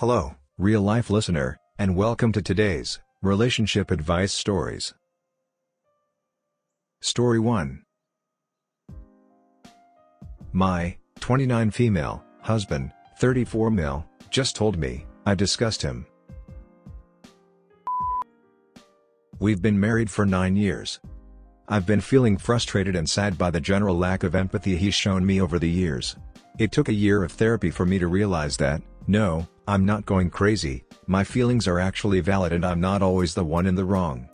Hello, real life listener, and welcome to today's Relationship Advice Stories. Story 1 My 29 female husband, 34 male, just told me I discussed him. We've been married for 9 years. I've been feeling frustrated and sad by the general lack of empathy he's shown me over the years. It took a year of therapy for me to realize that, no, I'm not going crazy, my feelings are actually valid and I'm not always the one in the wrong.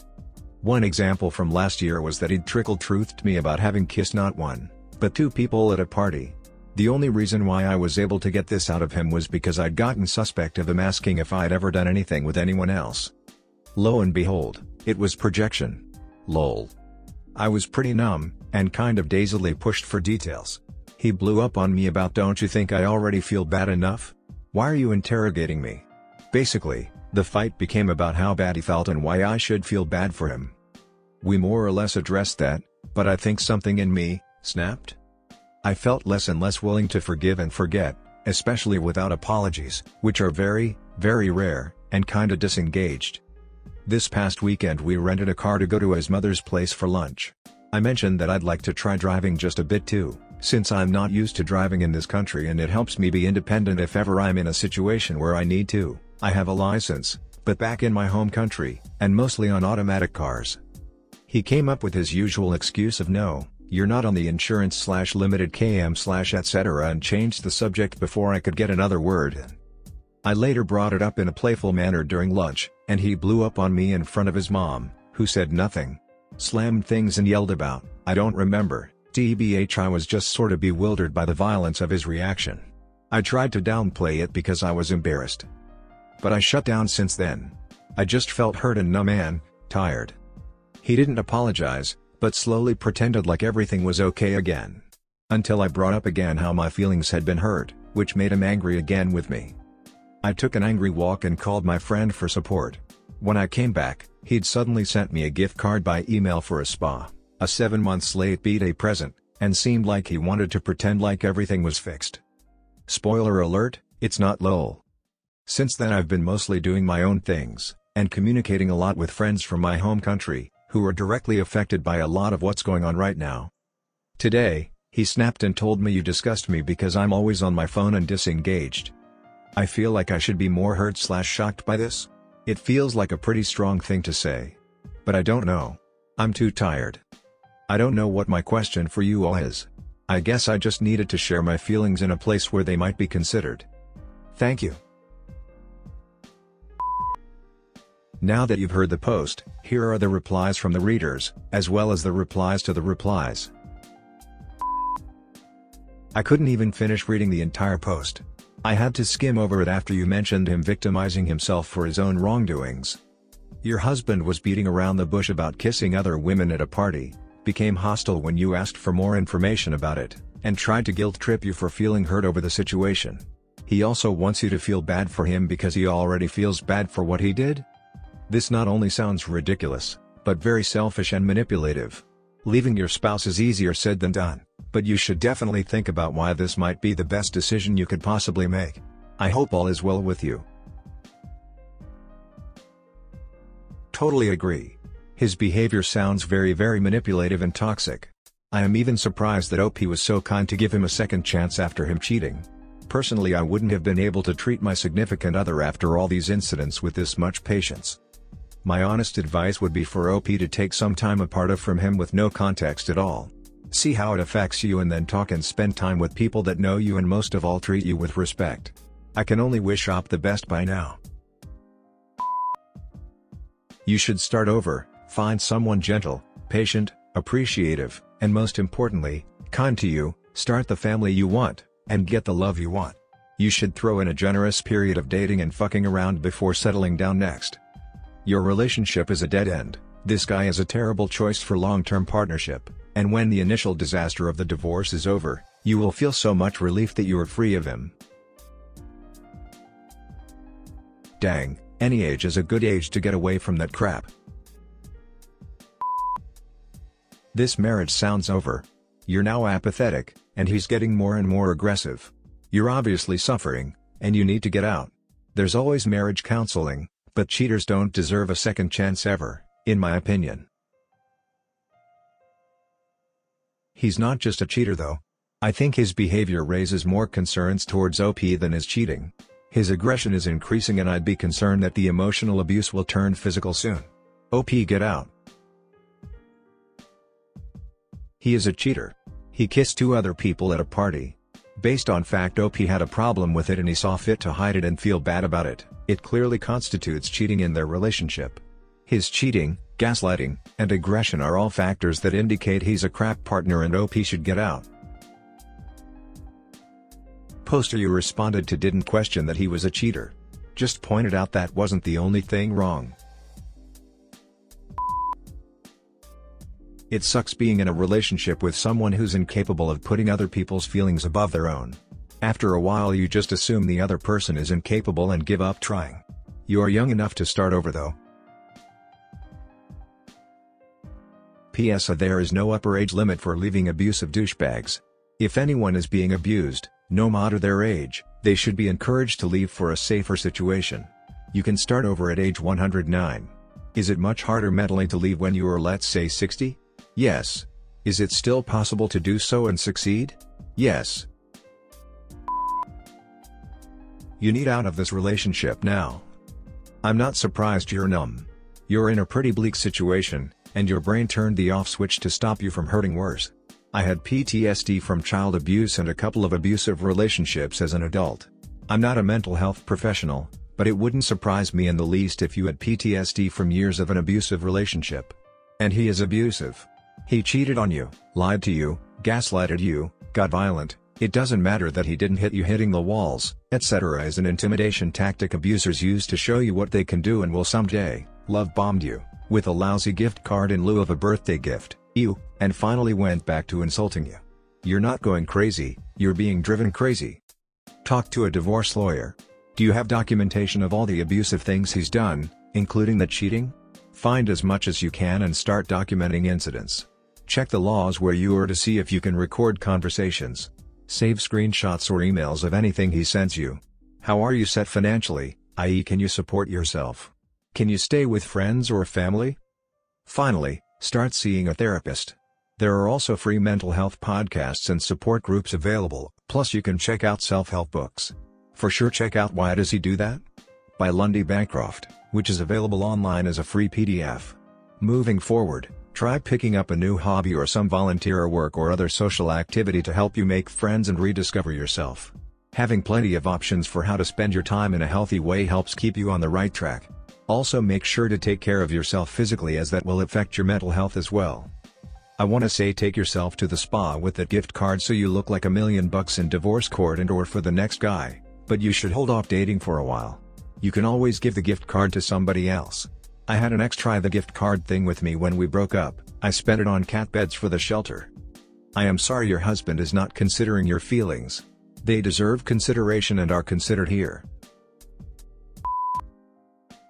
One example from last year was that he'd trickled truth to me about having kissed not one, but two people at a party. The only reason why I was able to get this out of him was because I'd gotten suspect of him asking if I'd ever done anything with anyone else. Lo and behold, it was projection. Lol. I was pretty numb, and kind of dazedly pushed for details. He blew up on me about don't you think I already feel bad enough? Why are you interrogating me? Basically, the fight became about how bad he felt and why I should feel bad for him. We more or less addressed that, but I think something in me, snapped. I felt less and less willing to forgive and forget, especially without apologies, which are very, very rare, and kinda disengaged. This past weekend we rented a car to go to his mother's place for lunch. I mentioned that I'd like to try driving just a bit too, since I'm not used to driving in this country and it helps me be independent if ever I'm in a situation where I need to. I have a license, but back in my home country, and mostly on automatic cars. He came up with his usual excuse of no, you're not on the insurance slash limited KM slash etc and changed the subject before I could get another word in. I later brought it up in a playful manner during lunch, and he blew up on me in front of his mom, who said nothing. Slammed things and yelled about, I don't remember, TBH I was just sorta bewildered by the violence of his reaction. I tried to downplay it because I was embarrassed. But I shut down since then. I just felt hurt and numb and, tired. He didn't apologize, but slowly pretended like everything was okay again. Until I brought up again how my feelings had been hurt, which made him angry again with me. I took an angry walk and called my friend for support. When I came back, he'd suddenly sent me a gift card by email for a spa a 7 months late b-day present, and seemed like he wanted to pretend like everything was fixed. Spoiler alert, it's not lol. Since then I've been mostly doing my own things, and communicating a lot with friends from my home country, who are directly affected by a lot of what's going on right now. Today, he snapped and told me you disgust me because I'm always on my phone and disengaged. I feel like I should be more hurt slash shocked by this. It feels like a pretty strong thing to say. But I don't know. I'm too tired. I don't know what my question for you all is. I guess I just needed to share my feelings in a place where they might be considered. Thank you. Now that you've heard the post, here are the replies from the readers, as well as the replies to the replies. I couldn't even finish reading the entire post. I had to skim over it after you mentioned him victimizing himself for his own wrongdoings. Your husband was beating around the bush about kissing other women at a party, became hostile when you asked for more information about it, and tried to guilt-trip you for feeling hurt over the situation. He also wants you to feel bad for him because he already feels bad for what he did? This not only sounds ridiculous, but very selfish and manipulative. Leaving your spouse is easier said than done, but you should definitely think about why this might be the best decision you could possibly make. I hope all is well with you. Totally agree. His behavior sounds very very manipulative and toxic. I am even surprised that OP was so kind to give him a second chance after him cheating. Personally I wouldn't have been able to treat my significant other after all these incidents with this much patience. My honest advice would be for OP to take some time apart of from him with no context at all. See how it affects you and then talk and spend time with people that know you and most of all treat you with respect. I can only wish OP the best by now. You should start over, Find someone gentle, patient, appreciative, and most importantly, kind to you, start the family you want, and get the love you want. You should throw in a generous period of dating and fucking around before settling down next. Your relationship is a dead end, this guy is a terrible choice for long-term partnership, and when the initial disaster of the divorce is over, you will feel so much relief that you are free of him. Dang, any age is a good age to get away from that crap. This marriage sounds over. You're now apathetic, and he's getting more and more aggressive. You're obviously suffering, and you need to get out. There's always marriage counseling, but cheaters don't deserve a second chance ever, in my opinion. He's not just a cheater though. I think his behavior raises more concerns towards OP than his cheating. His aggression is increasing and I'd be concerned that the emotional abuse will turn physical soon. OP get out. He is a cheater. He kissed two other people at a party. Based on fact OP had a problem with it and he saw fit to hide it and feel bad about it, it clearly constitutes cheating in their relationship. His cheating, gaslighting, and aggression are all factors that indicate he's a crap partner and OP should get out. Poster you responded to didn't question that he was a cheater. Just pointed out that wasn't the only thing wrong. It sucks being in a relationship with someone who's incapable of putting other people's feelings above their own. After a while you just assume the other person is incapable and give up trying. You are young enough to start over though. P.S. There is no upper age limit for leaving abusive douchebags. If anyone is being abused, no matter their age, they should be encouraged to leave for a safer situation. You can start over at age 109. Is it much harder mentally to leave when you are let's say 60? Yes. Is it still possible to do so and succeed? Yes. You need out of this relationship now. I'm not surprised you're numb. You're in a pretty bleak situation, and your brain turned the off switch to stop you from hurting worse. I had PTSD from child abuse and a couple of abusive relationships as an adult. I'm not a mental health professional, but it wouldn't surprise me in the least if you had PTSD from years of an abusive relationship. And he is abusive. He cheated on you, lied to you, gaslighted you, got violent, it doesn't matter that he didn't hit you hitting the walls, etc. is an intimidation tactic abusers use to show you what they can do and will someday, love bombed you, with a lousy gift card in lieu of a birthday gift you, and finally went back to insulting you. You're not going crazy, you're being driven crazy. Talk to a divorce lawyer. Do you have documentation of all the abusive things he's done, including the cheating? Find as much as you can and start documenting incidents. Check the laws where you are to see if you can record conversations. Save screenshots or emails of anything he sends you. How are you set financially, i.e. can you support yourself? Can you stay with friends or family? Finally, Start seeing a therapist. There are also free mental health podcasts and support groups available, plus you can check out self-help books. For sure check out Why Does He Do That? by Lundy Bancroft, which is available online as a free PDF. Moving forward, try picking up a new hobby or some volunteer work or other social activity to help you make friends and rediscover yourself. Having plenty of options for how to spend your time in a healthy way helps keep you on the right track. Also make sure to take care of yourself physically as that will affect your mental health as well. I wanna say take yourself to the spa with that gift card so you look like a million bucks in divorce court and or for the next guy, but you should hold off dating for a while. You can always give the gift card to somebody else. I had an ex try the gift card thing with me when we broke up, I spent it on cat beds for the shelter. I am sorry your husband is not considering your feelings. They deserve consideration and are considered here.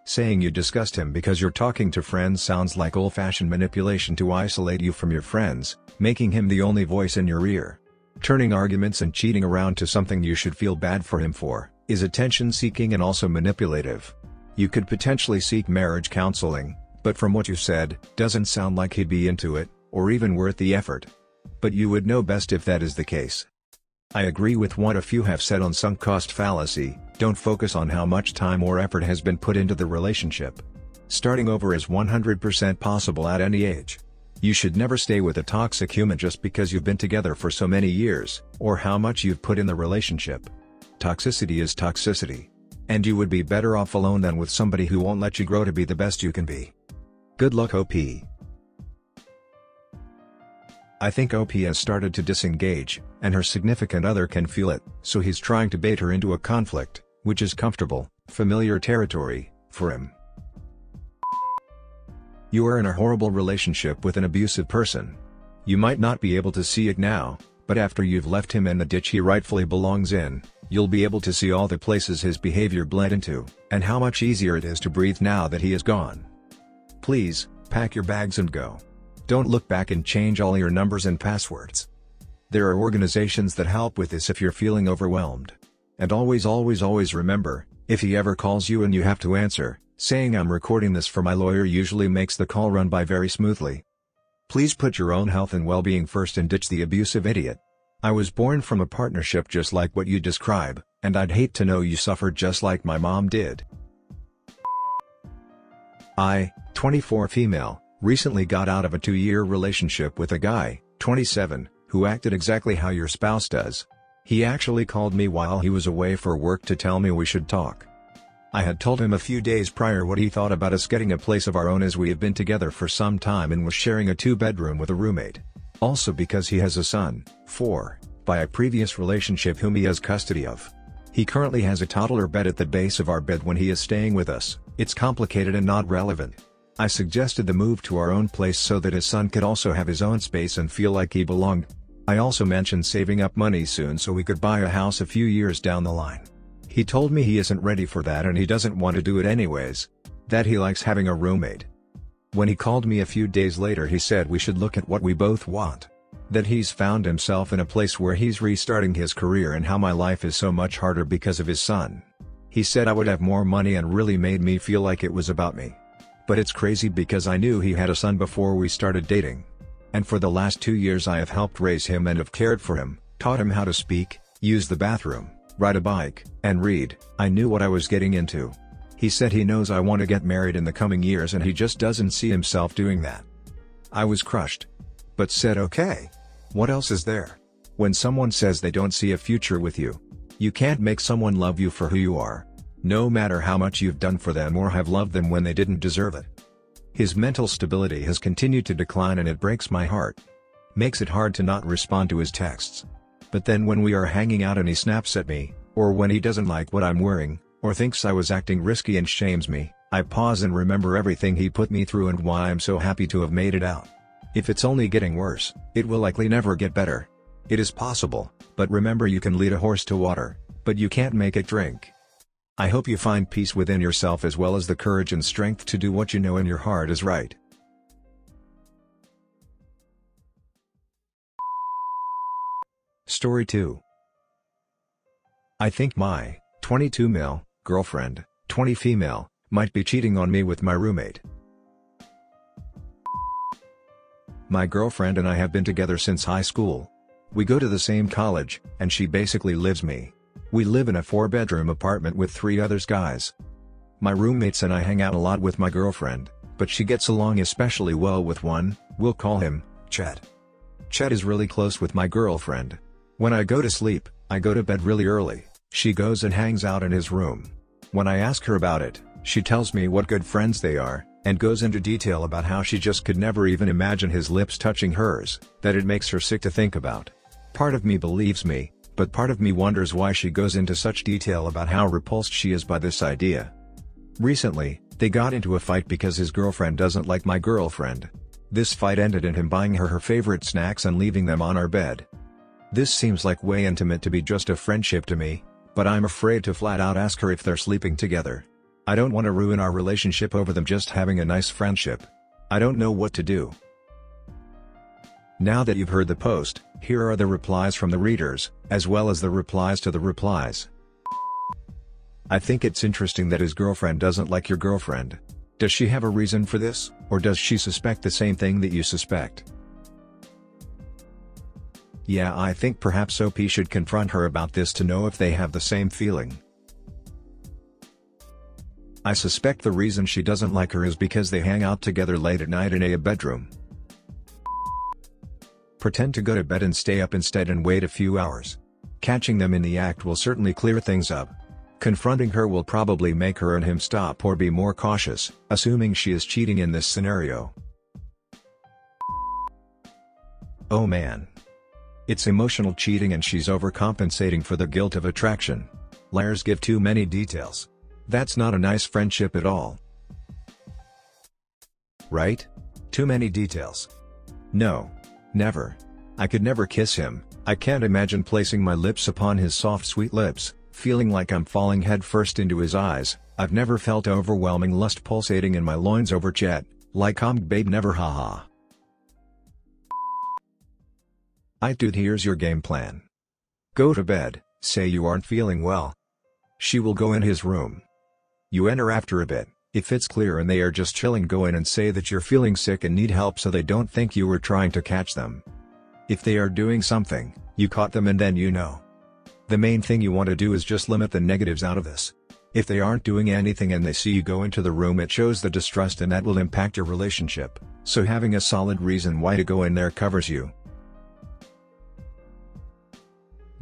Saying you disgust him because you're talking to friends sounds like old-fashioned manipulation to isolate you from your friends, making him the only voice in your ear. Turning arguments and cheating around to something you should feel bad for him for, is attention-seeking and also manipulative. You could potentially seek marriage counseling, but from what you said, doesn't sound like he'd be into it, or even worth the effort. But you would know best if that is the case. I agree with what a few have said on sunk cost fallacy, don't focus on how much time or effort has been put into the relationship. Starting over is 100% possible at any age. You should never stay with a toxic human just because you've been together for so many years, or how much you've put in the relationship. Toxicity is toxicity. And you would be better off alone than with somebody who won't let you grow to be the best you can be. Good luck OP. I think OP has started to disengage, and her significant other can feel it, so he's trying to bait her into a conflict, which is comfortable, familiar territory, for him. You are in a horrible relationship with an abusive person. You might not be able to see it now, but after you've left him in the ditch he rightfully belongs in, you'll be able to see all the places his behavior bled into, and how much easier it is to breathe now that he is gone. Please, pack your bags and go. Don't look back and change all your numbers and passwords. There are organizations that help with this if you're feeling overwhelmed. And always always always remember, If he ever calls you and you have to answer, saying I'm recording this for my lawyer usually makes the call run by very smoothly. Please put your own health and well-being first and ditch the abusive idiot. I was born from a partnership just like what you describe, and I'd hate to know you suffered just like my mom did. I, 24 female, recently got out of a two-year relationship with a guy, 27, who acted exactly how your spouse does. He actually called me while he was away for work to tell me we should talk. I had told him a few days prior what he thought about us getting a place of our own as we have been together for some time and was sharing a two-bedroom with a roommate. Also because he has a son, 4, by a previous relationship whom he has custody of. He currently has a toddler bed at the base of our bed when he is staying with us, it's complicated and not relevant. I suggested the move to our own place so that his son could also have his own space and feel like he belonged. I also mentioned saving up money soon so we could buy a house a few years down the line. He told me he isn't ready for that and he doesn't want to do it anyways. That he likes having a roommate. When he called me a few days later he said we should look at what we both want. That he's found himself in a place where he's restarting his career and how my life is so much harder because of his son. He said I would have more money and really made me feel like it was about me. But it's crazy because I knew he had a son before we started dating. And for the last two years I have helped raise him and have cared for him, taught him how to speak, use the bathroom, ride a bike, and read, I knew what I was getting into. He said he knows I want to get married in the coming years and he just doesn't see himself doing that. I was crushed. But said okay. What else is there? When someone says they don't see a future with you, you can't make someone love you for who you are. No matter how much you've done for them or have loved them when they didn't deserve it. His mental stability has continued to decline and it breaks my heart. Makes it hard to not respond to his texts. But then when we are hanging out and he snaps at me, or when he doesn't like what I'm wearing, or thinks I was acting risky and shames me, I pause and remember everything he put me through and why I'm so happy to have made it out. If it's only getting worse, it will likely never get better. It is possible, but remember you can lead a horse to water, but you can't make it drink. I hope you find peace within yourself as well as the courage and strength to do what you know in your heart is right. Story 2 I think my 22 male girlfriend, 20 female, might be cheating on me with my roommate. My girlfriend and I have been together since high school. We go to the same college, and she basically lives me. We live in a four-bedroom apartment with three others guys. My roommates and I hang out a lot with my girlfriend, but she gets along especially well with one, we'll call him, Chet. Chet is really close with my girlfriend. When I go to sleep, I go to bed really early, she goes and hangs out in his room. When I ask her about it, she tells me what good friends they are, and goes into detail about how she just could never even imagine his lips touching hers, that it makes her sick to think about. Part of me believes me, but part of me wonders why she goes into such detail about how repulsed she is by this idea. Recently, they got into a fight because his girlfriend doesn't like my girlfriend. This fight ended in him buying her her favorite snacks and leaving them on our bed. This seems like way intimate to be just a friendship to me, but I'm afraid to flat out ask her if they're sleeping together. I don't want to ruin our relationship over them just having a nice friendship. I don't know what to do. Now that you've heard the post, here are the replies from the readers, as well as the replies to the replies. I think it's interesting that his girlfriend doesn't like your girlfriend. Does she have a reason for this, or does she suspect the same thing that you suspect? Yeah I think perhaps OP should confront her about this to know if they have the same feeling. I suspect the reason she doesn't like her is because they hang out together late at night in a bedroom. Pretend to go to bed and stay up instead and wait a few hours. Catching them in the act will certainly clear things up. Confronting her will probably make her and him stop or be more cautious, assuming she is cheating in this scenario. Oh man. It's emotional cheating and she's overcompensating for the guilt of attraction. Liars give too many details. That's not a nice friendship at all. Right? Too many details. No. Never. I could never kiss him, I can't imagine placing my lips upon his soft sweet lips, feeling like I'm falling headfirst into his eyes, I've never felt overwhelming lust pulsating in my loins over Chet, like I'm babe never haha. I dude here's your game plan. Go to bed, say you aren't feeling well. she will go in his room. You enter after a bit, if it's clear and they are just chilling go in and say that you're feeling sick and need help so they don't think you were trying to catch them. If they are doing something, you caught them and then you know. The main thing you want to do is just limit the negatives out of this. If they aren't doing anything and they see you go into the room it shows the distrust and that will impact your relationship, so having a solid reason why to go in there covers you.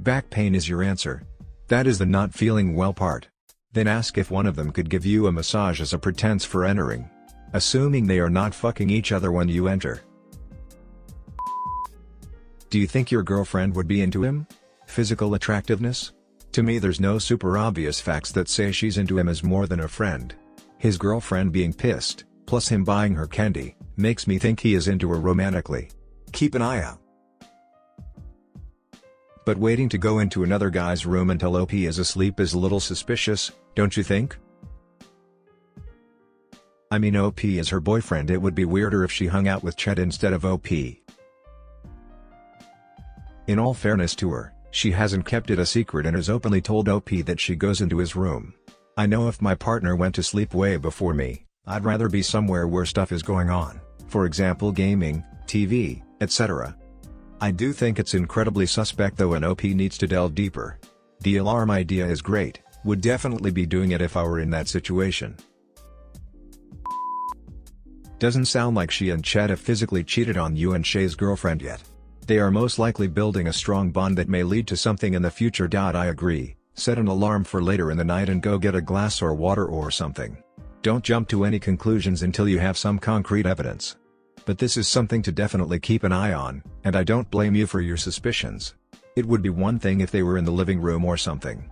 Back pain is your answer. That is the not feeling well part. Then ask if one of them could give you a massage as a pretense for entering. Assuming they are not fucking each other when you enter. Do you think your girlfriend would be into him? Physical attractiveness? To me there's no super obvious facts that say she's into him as more than a friend. His girlfriend being pissed, plus him buying her candy, makes me think he is into her romantically. Keep an eye out. But waiting to go into another guy's room until OP is asleep is a little suspicious, don't you think? I mean OP is her boyfriend it would be weirder if she hung out with Chet instead of OP. In all fairness to her, she hasn't kept it a secret and has openly told OP that she goes into his room. I know if my partner went to sleep way before me, I'd rather be somewhere where stuff is going on, for example gaming, TV, etc. I do think it's incredibly suspect though and OP needs to delve deeper. The alarm idea is great, would definitely be doing it if I were in that situation. Doesn't sound like she and Chad have physically cheated on you and Chet's girlfriend yet. They are most likely building a strong bond that may lead to something in the future. I agree, set an alarm for later in the night and go get a glass or water or something. Don't jump to any conclusions until you have some concrete evidence. But this is something to definitely keep an eye on, and I don't blame you for your suspicions. It would be one thing if they were in the living room or something.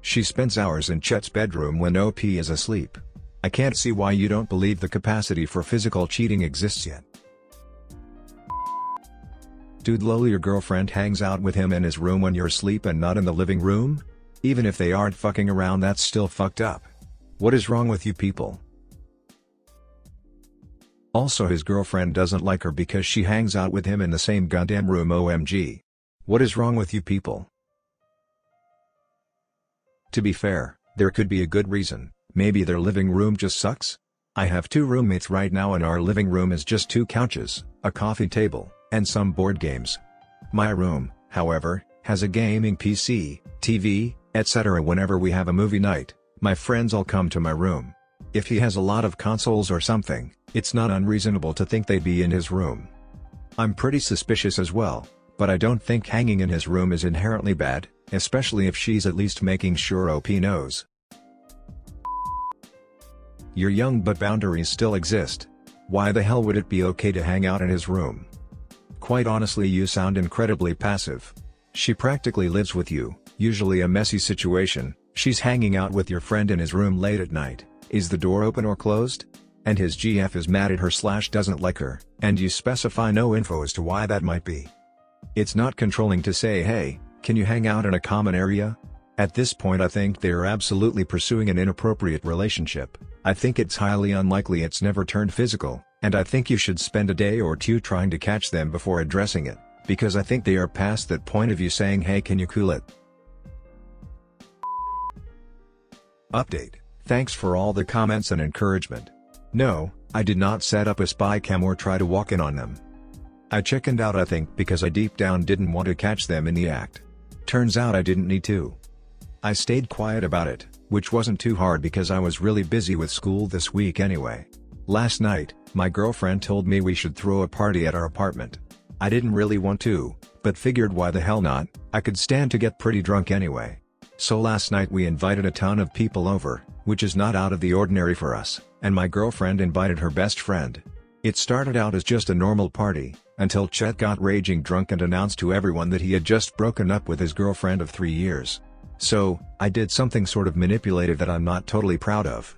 She spends hours in Chet's bedroom when OP is asleep. I can't see why you don't believe the capacity for physical cheating exists yet. Dude lol your girlfriend hangs out with him in his room when you're asleep and not in the living room? Even if they aren't fucking around that's still fucked up. What is wrong with you people? Also his girlfriend doesn't like her because she hangs out with him in the same goddamn room OMG. What is wrong with you people? To be fair, there could be a good reason, maybe their living room just sucks? I have two roommates right now and our living room is just two couches, a coffee table, and some board games. My room, however, has a gaming PC, TV, etc. Whenever we have a movie night, my friends all come to my room. If he has a lot of consoles or something, it's not unreasonable to think they'd be in his room. I'm pretty suspicious as well, but I don't think hanging in his room is inherently bad, especially if she's at least making sure OP knows. You're young but boundaries still exist. Why the hell would it be okay to hang out in his room? Quite honestly you sound incredibly passive. She practically lives with you, usually a messy situation, she's hanging out with your friend in his room late at night, is the door open or closed? And his GF is mad at her slash doesn't like her, and you specify no info as to why that might be. It's not controlling to say hey, can you hang out in a common area? At this point I think they are absolutely pursuing an inappropriate relationship, I think it's highly unlikely it's never turned physical, and I think you should spend a day or two trying to catch them before addressing it, because I think they are past that point of you saying hey can you cool it. Update, thanks for all the comments and encouragement. No, I did not set up a spy cam or try to walk in on them. I chickened out I think because I deep down didn't want to catch them in the act. Turns out I didn't need to. I stayed quiet about it, which wasn't too hard because I was really busy with school this week anyway. Last night, my girlfriend told me we should throw a party at our apartment. I didn't really want to, but figured why the hell not, I could stand to get pretty drunk anyway. So last night we invited a ton of people over, which is not out of the ordinary for us, and my girlfriend invited her best friend. It started out as just a normal party, until Chet got raging drunk and announced to everyone that he had just broken up with his girlfriend of three years. So, I did something sort of manipulative that I'm not totally proud of.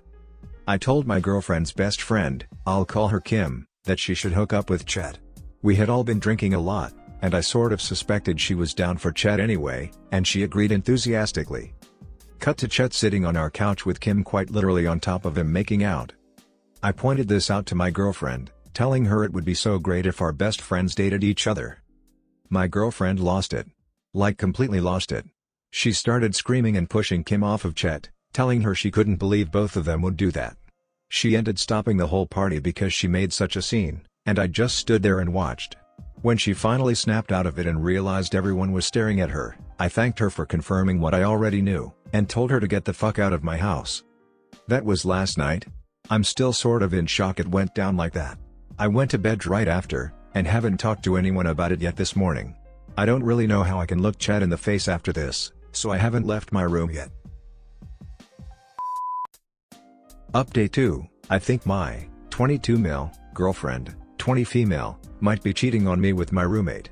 I told my girlfriend's best friend, I'll call her Kim, that she should hook up with Chet. We had all been drinking a lot, and I sort of suspected she was down for Chet anyway, and she agreed enthusiastically. Cut to Chet sitting on our couch with Kim quite literally on top of him making out. I pointed this out to my girlfriend, telling her it would be so great if our best friends dated each other. My girlfriend lost it. Like completely lost it. She started screaming and pushing Kim off of Chet, telling her she couldn't believe both of them would do that. She ended stopping the whole party because she made such a scene, and I just stood there and watched. When she finally snapped out of it and realized everyone was staring at her, I thanked her for confirming what I already knew, and told her to get the fuck out of my house. That was last night. I'm still sort of in shock it went down like that. I went to bed right after, and haven't talked to anyone about it yet this morning. I don't really know how I can look Chad in the face after this, so I haven't left my room yet. Update 2, I think my 22 mil girlfriend, 20 female, might be cheating on me with my roommate.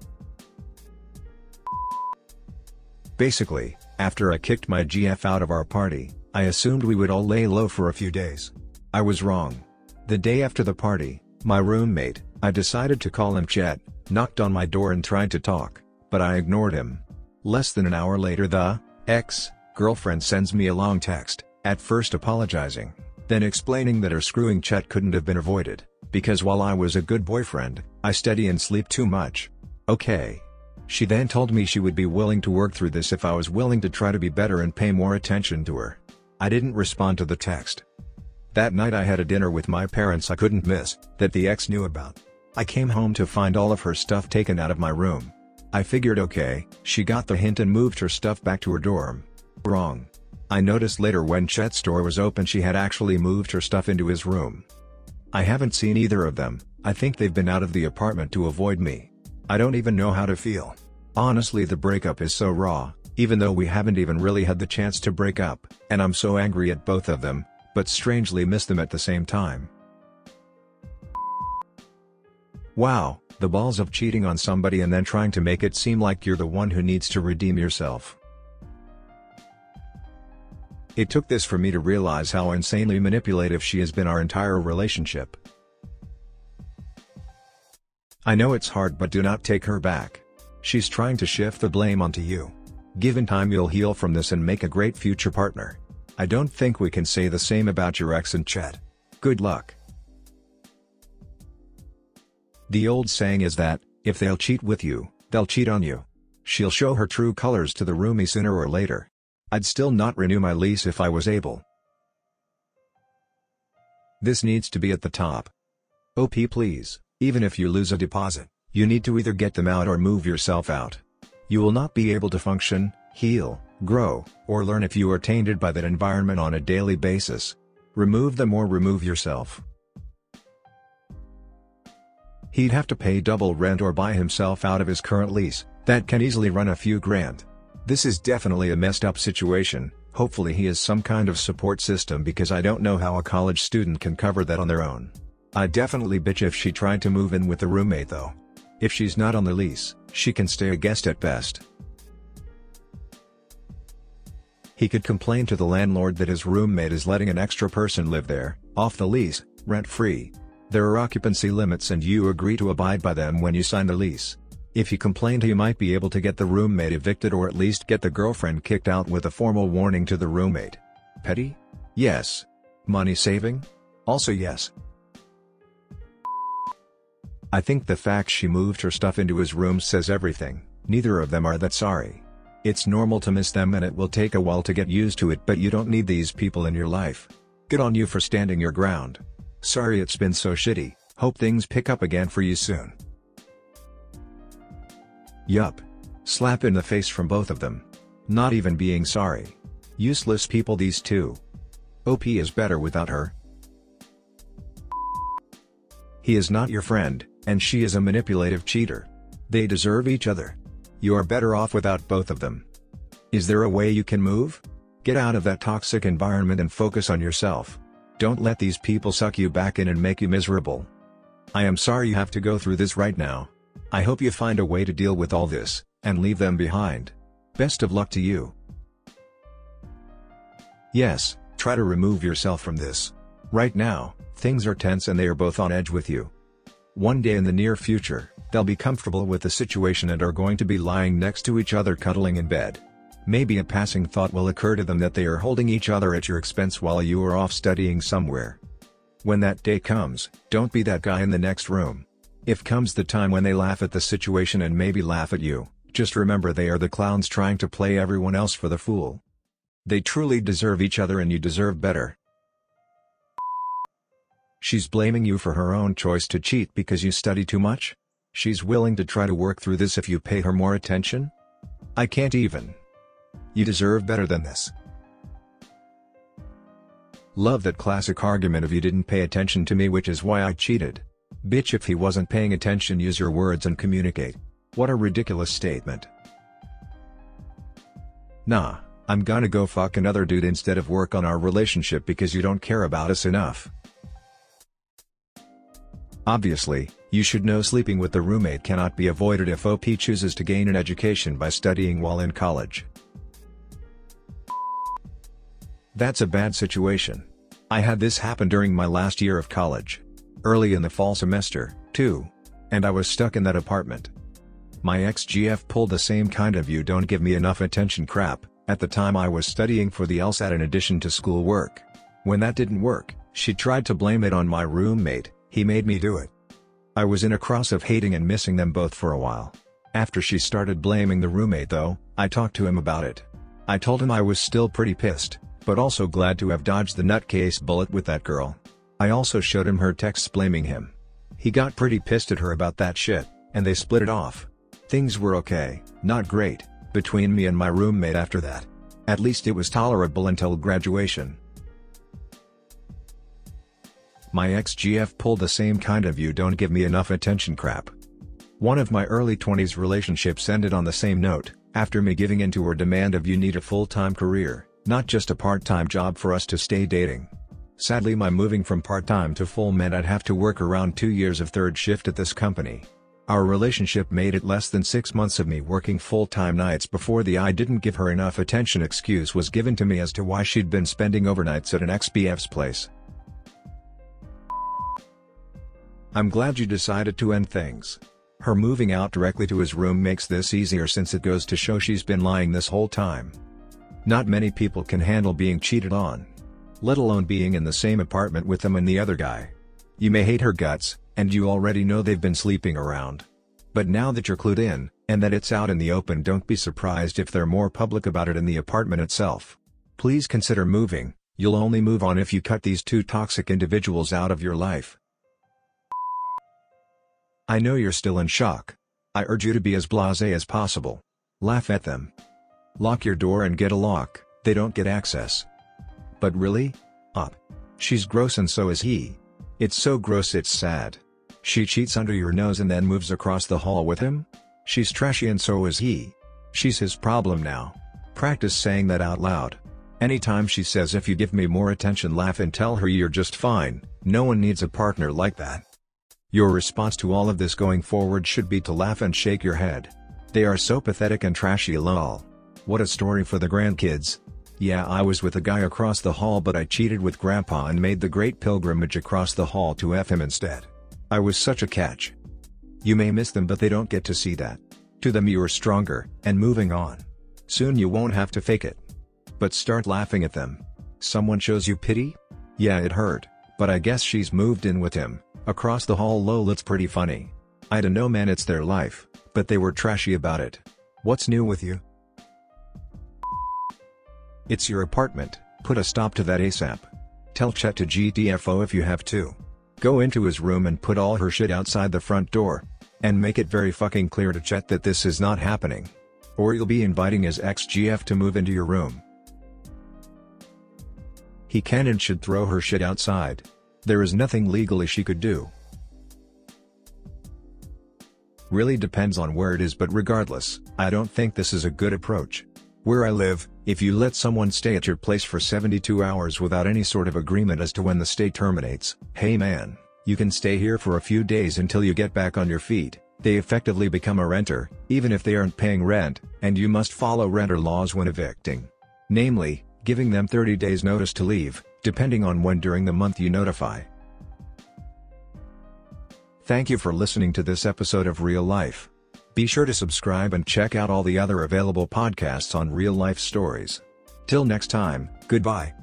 Basically, after I kicked my GF out of our party, I assumed we would all lay low for a few days. I was wrong. The day after the party, my roommate, I decided to call him Chet, knocked on my door and tried to talk, but I ignored him. Less than an hour later the ex-girlfriend sends me a long text, at first apologizing, then explaining that her screwing Chet couldn't have been avoided, because while I was a good boyfriend, I study and sleep too much. Okay. She then told me she would be willing to work through this if I was willing to try to be better and pay more attention to her. I didn't respond to the text. That night I had a dinner with my parents I couldn't miss, that the ex knew about. I came home to find all of her stuff taken out of my room. I figured okay, she got the hint and moved her stuff back to her dorm. Wrong. I noticed later when Chet's door was open she had actually moved her stuff into his room. I haven't seen either of them, I think they've been out of the apartment to avoid me. I don't even know how to feel. Honestly the breakup is so raw, even though we haven't even really had the chance to break up, and I'm so angry at both of them, but strangely miss them at the same time. Wow, the balls of cheating on somebody and then trying to make it seem like you're the one who needs to redeem yourself. It took this for me to realize how insanely manipulative she has been our entire relationship. I know it's hard but do not take her back. She's trying to shift the blame onto you. Given time you'll heal from this and make a great future partner. I don't think we can say the same about your ex and Chet. Good luck. The old saying is that, if they'll cheat with you, they'll cheat on you. She'll show her true colors to the roomie sooner or later. I'd still not renew my lease if I was able. This needs to be at the top. OP please, even if you lose a deposit, you need to either get them out or move yourself out. You will not be able to function, heal, grow, or learn if you are tainted by that environment on a daily basis. Remove them or remove yourself. He'd have to pay double rent or buy himself out of his current lease, that can easily run a few grand. This is definitely a messed up situation, hopefully he has some kind of support system because I don't know how a college student can cover that on their own. I'd definitely bitch if she tried to move in with the roommate though. If she's not on the lease, she can stay a guest at best. He could complain to the landlord that his roommate is letting an extra person live there, off the lease, rent-free. There are occupancy limits and you agree to abide by them when you sign the lease. If he complained he might be able to get the roommate evicted or at least get the girlfriend kicked out with a formal warning to the roommate. Petty? Yes. Money saving? Also yes. I think the fact she moved her stuff into his room says everything, neither of them are that sorry. It's normal to miss them and it will take a while to get used to it but you don't need these people in your life. Good on you for standing your ground. Sorry it's been so shitty, hope things pick up again for you soon. Yup. Slap in the face from both of them. Not even being sorry. Useless people these two. OP is better without her. He is not your friend, and she is a manipulative cheater. They deserve each other. You are better off without both of them. Is there a way you can move? Get out of that toxic environment and focus on yourself. Don't let these people suck you back in and make you miserable. I am sorry you have to go through this right now. I hope you find a way to deal with all this, and leave them behind. Best of luck to you. Yes, try to remove yourself from this. Right now, things are tense and they are both on edge with you. One day in the near future, they'll be comfortable with the situation and are going to be lying next to each other cuddling in bed. Maybe a passing thought will occur to them that they are holding each other at your expense while you are off studying somewhere. When that day comes, don't be that guy in the next room. If comes the time when they laugh at the situation and maybe laugh at you, Just remember they are the clowns trying to play everyone else for the fool. They truly deserve each other and you deserve better. She's blaming you for her own choice to cheat because you study too much? She's willing to try to work through this if you pay her more attention? I can't even. You deserve better than this. Love that classic argument of you didn't pay attention to me which is why I cheated. Bitch if he wasn't paying attention use your words and communicate. What a ridiculous statement. Nah, I'm gonna go fuck another dude instead of work on our relationship because you don't care about us enough. Obviously, you should know sleeping with the roommate cannot be avoided if OP chooses to gain an education by studying while in college. That's a bad situation. I had this happen during my last year of college. Early in the fall semester, too. And I was stuck in that apartment. My ex-GF pulled the same kind of you don't give me enough attention crap, at the time I was studying for the LSAT in addition to school work. When that didn't work, she tried to blame it on my roommate, he made me do it. I was in a cross of hating and missing them both for a while. After she started blaming the roommate though, I talked to him about it. I told him I was still pretty pissed, but also glad to have dodged the nutcase bullet with that girl. I also showed him her texts blaming him. He got pretty pissed at her about that shit, and they split it off. Things were okay, not great, between me and my roommate after that. At least it was tolerable until graduation. My ex-GF pulled the same kind of you don't give me enough attention crap. One of my early 20s relationships ended on the same note, after me giving in to her demand of you need a full-time career, not just a part-time job for us to stay dating. Sadly my moving from part-time to full meant I'd have to work around two years of third shift at this company. Our relationship made it less than six months of me working full-time nights before the I didn't give her enough attention excuse was given to me as to why she'd been spending overnights at an ex-BF's place. I'm glad you decided to end things. Her moving out directly to his room makes this easier since it goes to show she's been lying this whole time. Not many people can handle being cheated on. Let alone being in the same apartment with them and the other guy. You may hate her guts, and you already know they've been sleeping around. But now that you're clued in, and that it's out in the open don't be surprised if they're more public about it in the apartment itself. Please consider moving, you'll only move on if you cut these two toxic individuals out of your life. I know you're still in shock. I urge you to be as blasé as possible. Laugh at them. Lock your door and get a lock, they don't get access. But really? Up. She's gross and so is he. It's so gross it's sad. She cheats under your nose and then moves across the hall with him? She's trashy and so is he. She's his problem now. Practice saying that out loud. Anytime she says if you give me more attention laugh and tell her you're just fine, no one needs a partner like that. Your response to all of this going forward should be to laugh and shake your head. They are so pathetic and trashy lol. What a story for the grandkids. Yeah I was with a guy across the hall but I cheated with grandpa and made the great pilgrimage across the hall to F him instead. I was such a catch. You may miss them but they don't get to see that. To them you are stronger, and moving on. Soon you won't have to fake it. But start laughing at them. Someone shows you pity? Yeah it hurt, but I guess she's moved in with him, Across the hall lol it's pretty funny. I don't know man it's their life, but they were trashy about it. What's new with you? It's your apartment, put a stop to that ASAP. Tell Chet to GTFO if you have to. Go into his room and put all her shit outside the front door. And make it very fucking clear to Chet that this is not happening. Or you'll be inviting his ex-GF to move into your room. He can and should throw her shit outside. There is nothing legally she could do. Really depends on where it is but regardless, I don't think this is a good approach. Where I live, if you let someone stay at your place for 72 hours without any sort of agreement as to when the stay terminates, hey man, you can stay here for a few days until you get back on your feet, they effectively become a renter, even if they aren't paying rent, and you must follow renter laws when evicting. Namely, giving them 30 days notice to leave, depending on when during the month you notify. Thank you for listening to this episode of Real Life. Be sure to subscribe and check out all the other available podcasts on real life stories. Till next time, goodbye.